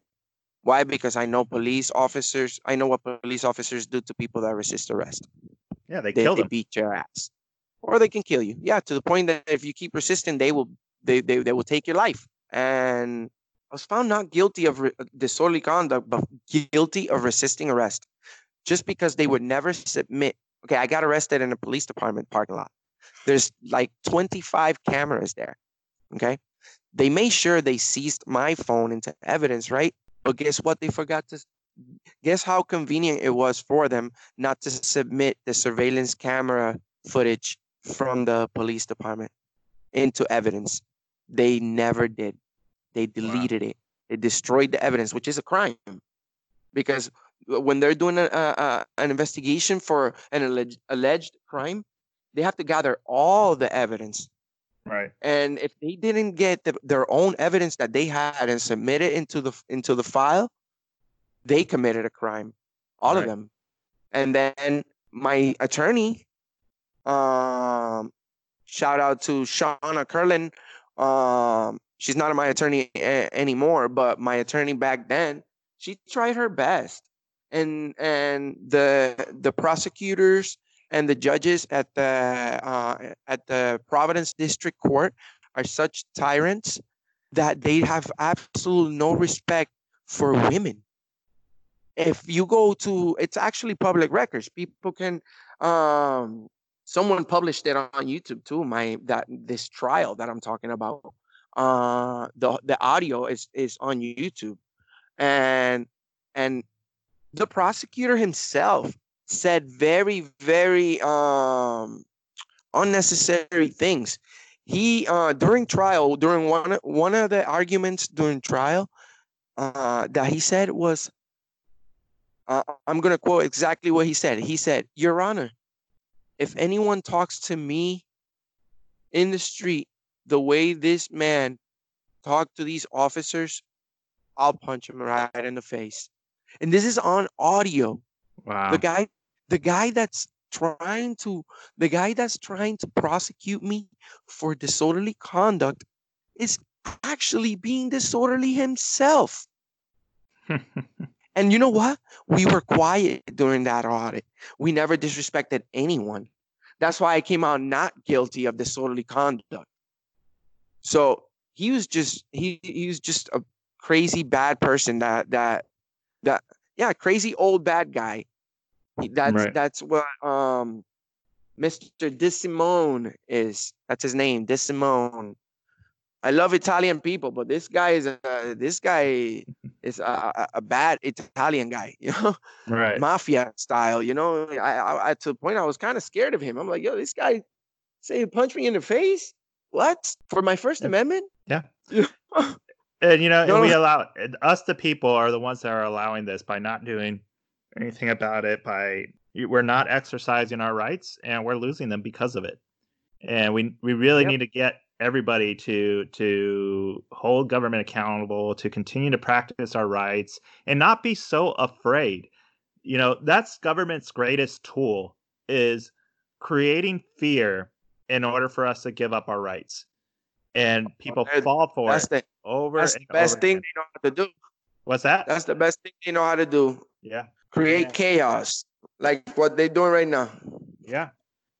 Why? Because I know police officers, I know what police officers do to people that resist arrest yeah they they, they them beat your ass or they can kill you yeah to the point that if you keep resisting they will they they, they will take your life and i was found not guilty of re- disorderly conduct but guilty of resisting arrest just because they would never submit okay i got arrested in a police department parking lot there's like 25 cameras there okay they made sure they seized my phone into evidence right but guess what they forgot to guess how convenient it was for them not to submit the surveillance camera footage from the police department into evidence. They never did. They deleted it. They destroyed the evidence, which is a crime. Because when they're doing a, a- an investigation for an alleged, alleged crime, they have to gather all the evidence. right And if they didn't get the, their own evidence that they had and submit it into the into the file, they committed a crime, all of them. And then my attorney, um, shout out to Shauna Curlin. Um, she's not my attorney a- anymore, but my attorney back then, she tried her best, and and the the prosecutors and the judges at the uh, at the Providence District Court are such tyrants that they have absolutely no respect for women. If you go to, it's actually public records. People can, um, someone published it on YouTube too. My that this trial that I'm talking about, uh, the the audio is is on YouTube, and and the prosecutor himself said very very um unnecessary things he uh during trial during one one of the arguments during trial uh that he said was uh, i'm going to quote exactly what he said he said your honor if anyone talks to me in the street the way this man talked to these officers, I'll punch him right in the face. And this is on audio. Wow. The guy, the guy that's trying to, the guy that's trying to prosecute me for disorderly conduct is actually being disorderly himself. and you know what? We were quiet during that audit. We never disrespected anyone. That's why I came out not guilty of disorderly conduct. So he was just he he was just a crazy bad person that that that yeah crazy old bad guy. That's right. that's what um Mr. DeSimone is. That's his name, DeSimone. I love Italian people, but this guy is a this guy is a, a, bad Italian guy, you know, right? Mafia style, you know. I, I to the point I was kind of scared of him. I'm like, yo, this guy say punch me in the face. What for my First yeah. Amendment? Yeah. and you know, no. and we allow us, the people, are the ones that are allowing this by not doing anything about it. By we're not exercising our rights, and we're losing them because of it. And we we really yep. need to get everybody to to hold government accountable, to continue to practice our rights, and not be so afraid. You know, that's government's greatest tool is creating fear in order for us to give up our rights. And people fall for that's it the, over. That's the best thing again. they know how to do. What's that? That's the best thing they know how to do. Yeah. Create yeah. chaos, like what they're doing right now. Yeah.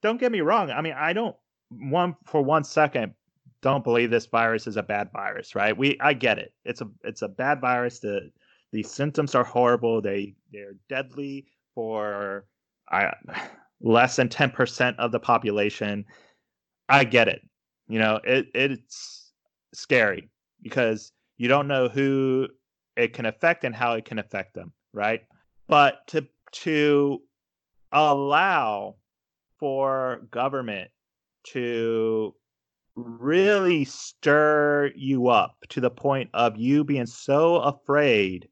Don't get me wrong. I mean, I don't one for one second don't believe this virus is a bad virus, right? We I get it. It's a it's a bad virus. The the symptoms are horrible. They they're deadly for I less than 10% of the population. I get it. You know, it it's scary because you don't know who it can affect and how it can affect them, right? But to to allow for government to really stir you up to the point of you being so afraid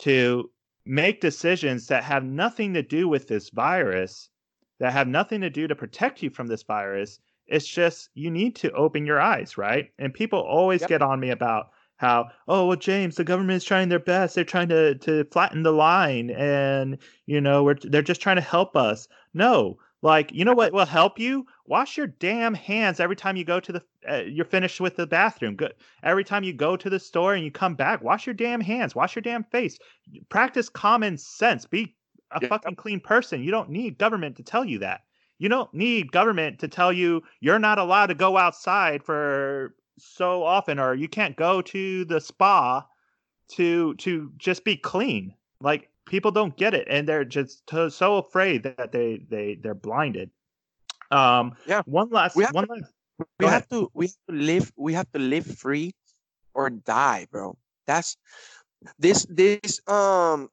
to make decisions that have nothing to do with this virus, that have nothing to do to protect you from this virus. It's just you need to open your eyes, right? And people always yep. get on me about how, oh well, James, the government is trying their best. They're trying to to flatten the line, and you know, we're they're just trying to help us. No, like, you know what will help you? Wash your damn hands every time you go to the. Uh, you're finished with the bathroom. Good. Every time you go to the store and you come back, wash your damn hands. Wash your damn face. Practice common sense. Be a yeah. fucking clean person. You don't need government to tell you that. You don't need government to tell you you're not allowed to go outside for so often, or you can't go to the spa to to just be clean. Like people don't get it and they're just to, so afraid that they they they're blinded. Um yeah. one last we have, one to, last we have to we have to live we have to live free or die bro. That's this this um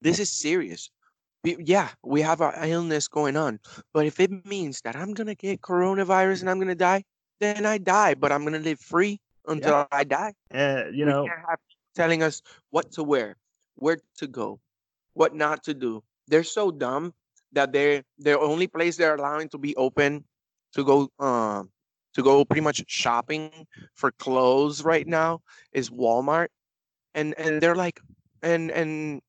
this is serious. Yeah we have an illness going on but if it means that i'm gonna get coronavirus and i'm gonna die then i die but i'm gonna live free until yeah. i die uh, you know telling us what to wear where to go, what not to do. They're so dumb that they're the only place they're allowing to be open to go uh, to go pretty much shopping for clothes right now is Walmart. And and they're like and and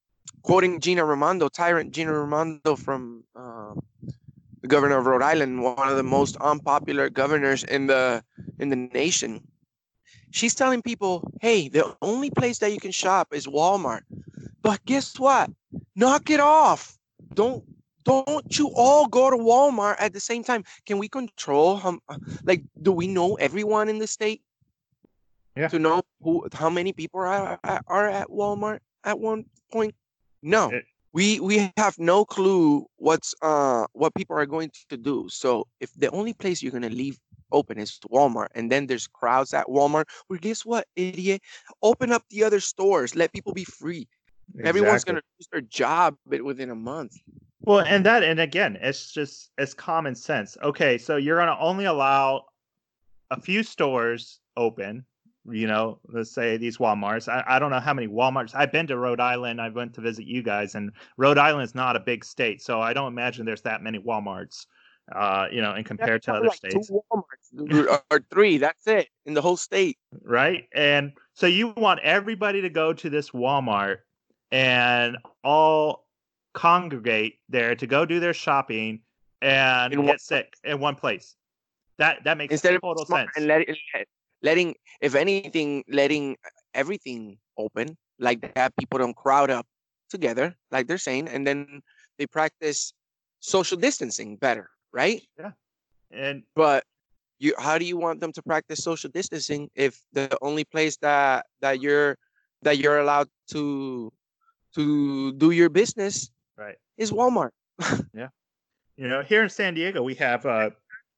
quoting Gina Raimondo, tyrant Gina Raimondo from uh, the governor of Rhode Island, one of the most unpopular governors in the in the nation. She's telling people, "Hey, the only place that you can shop is Walmart." But guess what? Knock it off. Don't don't you all go to Walmart at the same time? Can we control how like do we know everyone in the state? Yeah. To know who how many people are are at Walmart at one point? No. It, we we have no clue what's uh what people are going to do. So if the only place you're gonna leave open is Walmart, and then there's crowds at Walmart, well, guess what, idiot? Open up the other stores. Let people be free. Exactly. Everyone's going to lose their job within a month. Well, and that, and again, it's just it's common sense. Okay, so you're going to only allow a few stores open. You know, let's say these WalMarts. I, I don't know how many WalMarts. I've been to Rhode Island. I went to visit you guys, and Rhode Island is not a big state, so I don't imagine there's that many WalMarts. uh, you know, and compared to other like states. Two Walmarts or three. That's it in the whole state. Right. And so you want everybody to go to this Walmart and all congregate there to go do their shopping and In get sick in one place. That that makes Instead total smart sense. and let, let- letting, if anything, letting everything open like that, people don't crowd up together, like they're saying, and then they practice social distancing better, right? Yeah. And But you, how do you want them to practice social distancing if the only place that that you're that you're allowed to to do your business right. is Walmart? Yeah. You know, here in San Diego, we have uh,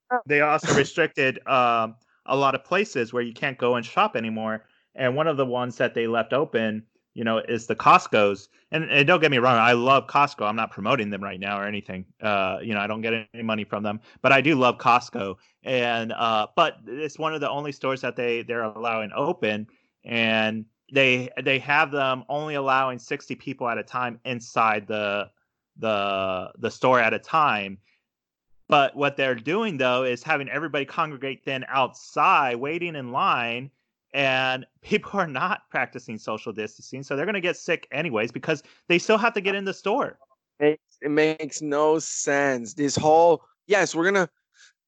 they also restricted um, a lot of places where you can't go and shop anymore. And one of the ones that they left open, you know, is the Costco's. And, and don't get me wrong, I love Costco. I'm not promoting them right now or anything. Uh, you know, I don't get any money from them, but I do love Costco. And uh, but it's one of the only stores that they they're allowing open, and they they have them only allowing 60 people at a time inside the the the store at a time but what they're doing though is having everybody congregate then outside waiting in line and people are not practicing social distancing so they're going to get sick anyways because they still have to get in the store It, it makes no sense. This whole yes, we're gonna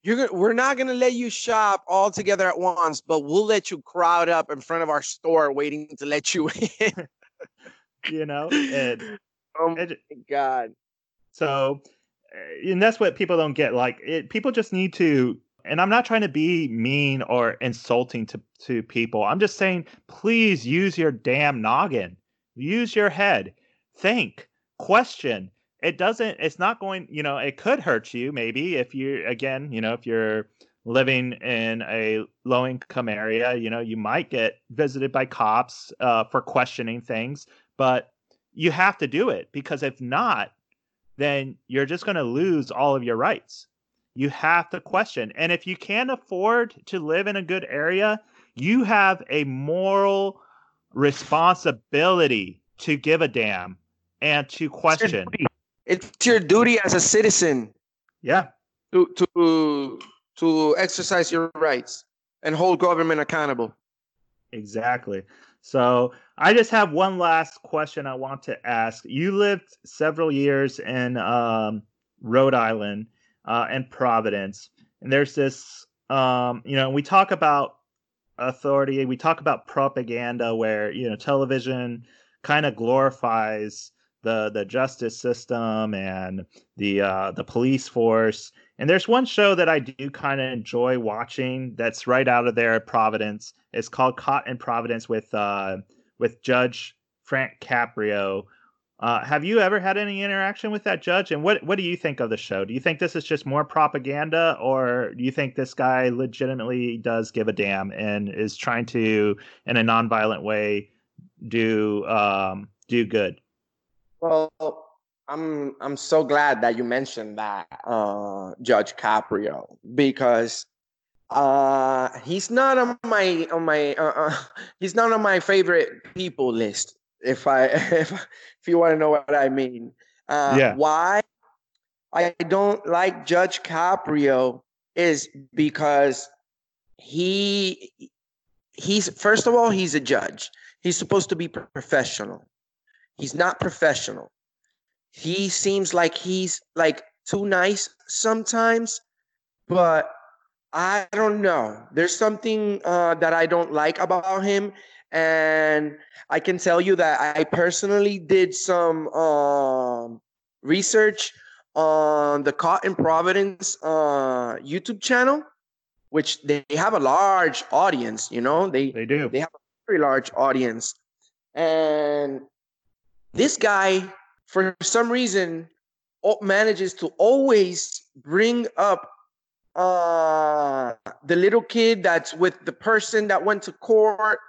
you're gonna we're not gonna let you shop all together at once, but we'll let you crowd up in front of our store waiting to let you in. you know and, oh my god. So, and that's what people don't get. Like, it, people just need to. And I'm not trying to be mean or insulting to to people. I'm just saying, please use your damn noggin. Use your head. Think. Question. It doesn't. It's not going. You know, it could hurt you maybe if you again. You know, if you're living in a low income area, you know, you might get visited by cops uh, for questioning things, but you have to do it because if not, then you're just going to lose all of your rights. You have to question. And if you can't afford to live in a good area, you have a moral responsibility to give a damn and to It's your question. duty. It's your duty as a citizen Yeah. to to to exercise your rights and hold government accountable. Exactly. So I just have one last question I want to ask. You lived several years in um, Rhode Island uh, and Providence, and there's this, um, you know, we talk about authority, we talk about propaganda, where you know television kind of glorifies the the justice system and the uh, the police force. And there's one show that I do kind of enjoy watching that's right out of there at Providence. It's called Caught in Providence with uh, with Judge Frank Caprio. Uh, have you ever had any interaction with that judge? And what what do you think of the show? Do you think this is just more propaganda, or do you think this guy legitimately does give a damn and is trying to, in a nonviolent way, do um, do good? Well, I'm I'm so glad that you mentioned that uh, Judge Caprio because uh, he's not on my on my uh, uh, he's not on my favorite people list. If I if if you want to know what I mean, uh, Yeah. Why I don't like Judge Caprio is because he he's first of all he's a judge. He's supposed to be professional. He's not professional. He seems like he's like too nice sometimes, but I don't know. There's something uh, that I don't like about him, and I can tell you that I personally did some um, research on the Caught in Providence uh, YouTube channel, which they have a large audience. You know, they They do. they have a very large audience. And this guy, for some reason, manages to always bring up uh, the little kid that's with the person that went to court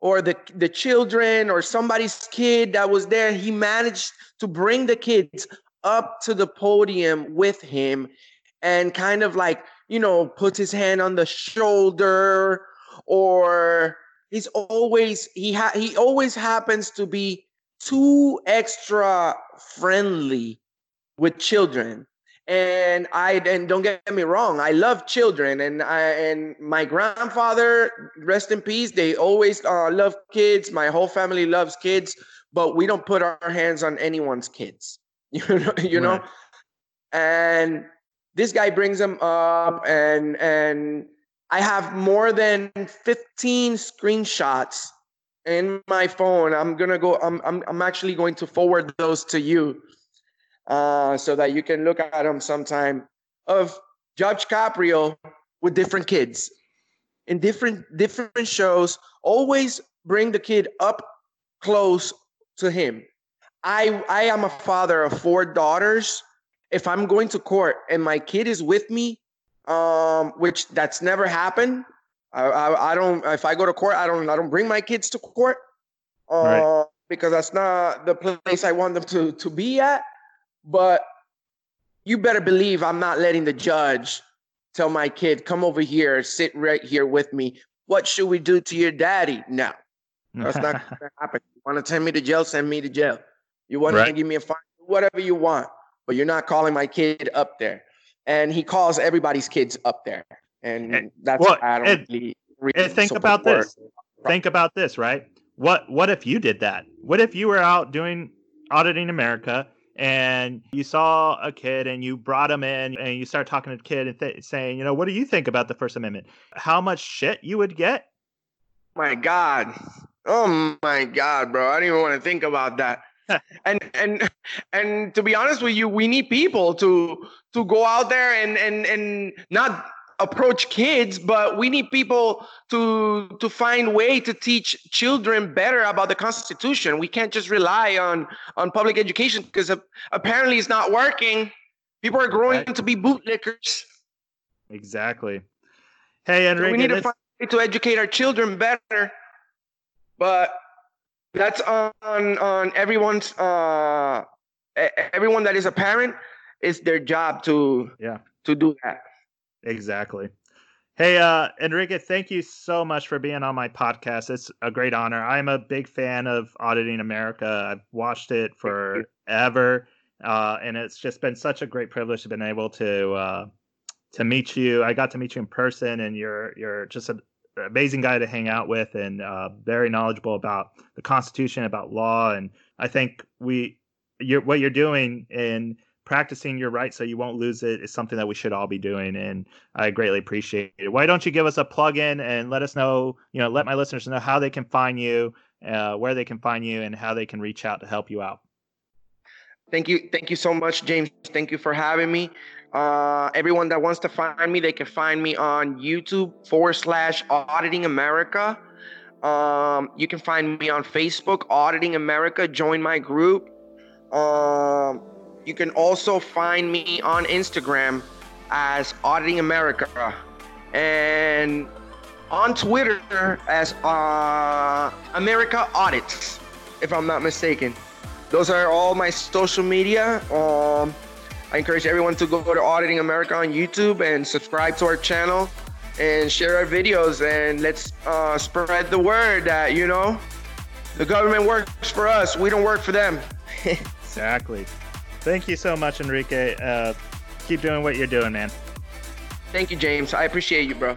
or the, the children or somebody's kid that was there. He managed to bring the kids up to the podium with him and kind of like, you know, puts his hand on the shoulder or he's always he ha- he always happens to be too extra friendly with children And I and don't get me wrong, I love children, and I and my grandfather, rest in peace. They always uh, love kids. My whole family loves kids, but we don't put our hands on anyone's kids. You know, you know. And this guy brings them up, and and I have more than 15 screenshots in my phone. I'm gonna go. I'm I'm I'm actually going to forward those to you, uh, so that you can look at them sometime. Of Judge Caprio with different kids in different different shows. Always bring the kid up close to him. I I am a father of four daughters. If I'm going to court and my kid is with me, um, which that's never happened. I, I, I don't. If I go to court, I don't. I don't bring my kids to court, uh, right. because that's not the place I want them to to be at. But you better believe I'm not letting the judge tell my kid, "Come over here, sit right here with me." What should we do to your daddy? No, that's not going to happen. You want to send me to jail? Send me to jail. You want right. to give me a fine? Whatever you want, but you're not calling my kid up there and he calls everybody's kids up there, and, and that's well, I don't and, really, and think about this. Think about this, right? What what if you did that? What if you were out doing auditing America and you saw a kid and you brought him in and you start talking to the kid and th- saying, you know, what do you think about the First Amendment? How much shit you would get? My God. Oh my God, bro. I don't even want to think about that. and and and to be honest with you, we need people to to go out there and and and not approach kids but we need people to to find way to teach children better about the constitution. We can't just rely on on public education because apparently it's not working. People are growing to be bootlickers. Exactly. Hey Enrique, so we need to find way to educate our children better but that's on on everyone's uh everyone that is a parent it's their job to yeah. to do that exactly. Hey uh enrique thank you so much for being on my podcast. It's a great honor. I'm a big fan of auditing america. I've watched it forever uh and it's just been such a great privilege to been able to uh to meet you. I got to meet you in person and you're you're just an amazing guy to hang out with and uh, very knowledgeable about the Constitution, about law, and I think we, you're, what you're doing in practicing your right so you won't lose it is something that we should all be doing, and I greatly appreciate it. Why don't you give us a plug in and let us know, you know, let my listeners know how they can find you, uh, where they can find you, and how they can reach out to help you out. Thank you, thank you so much, James. Thank you for having me. Uh, everyone that wants to find me, they can find me on YouTube forward slash Auditing America. Um, you can find me on Facebook, Auditing America. Join my group. Um, you can also find me on Instagram as Auditing America and on Twitter as uh, America Audits, if I'm not mistaken. Those are all my social media. Um, I encourage everyone to go to Auditing America on YouTube and subscribe to our channel and share our videos and let's uh, spread the word that, you know, the government works for us. We don't work for them. exactly. Thank you so much, Enrique. Uh, keep doing what you're doing, man. Thank you, James. I appreciate you, bro.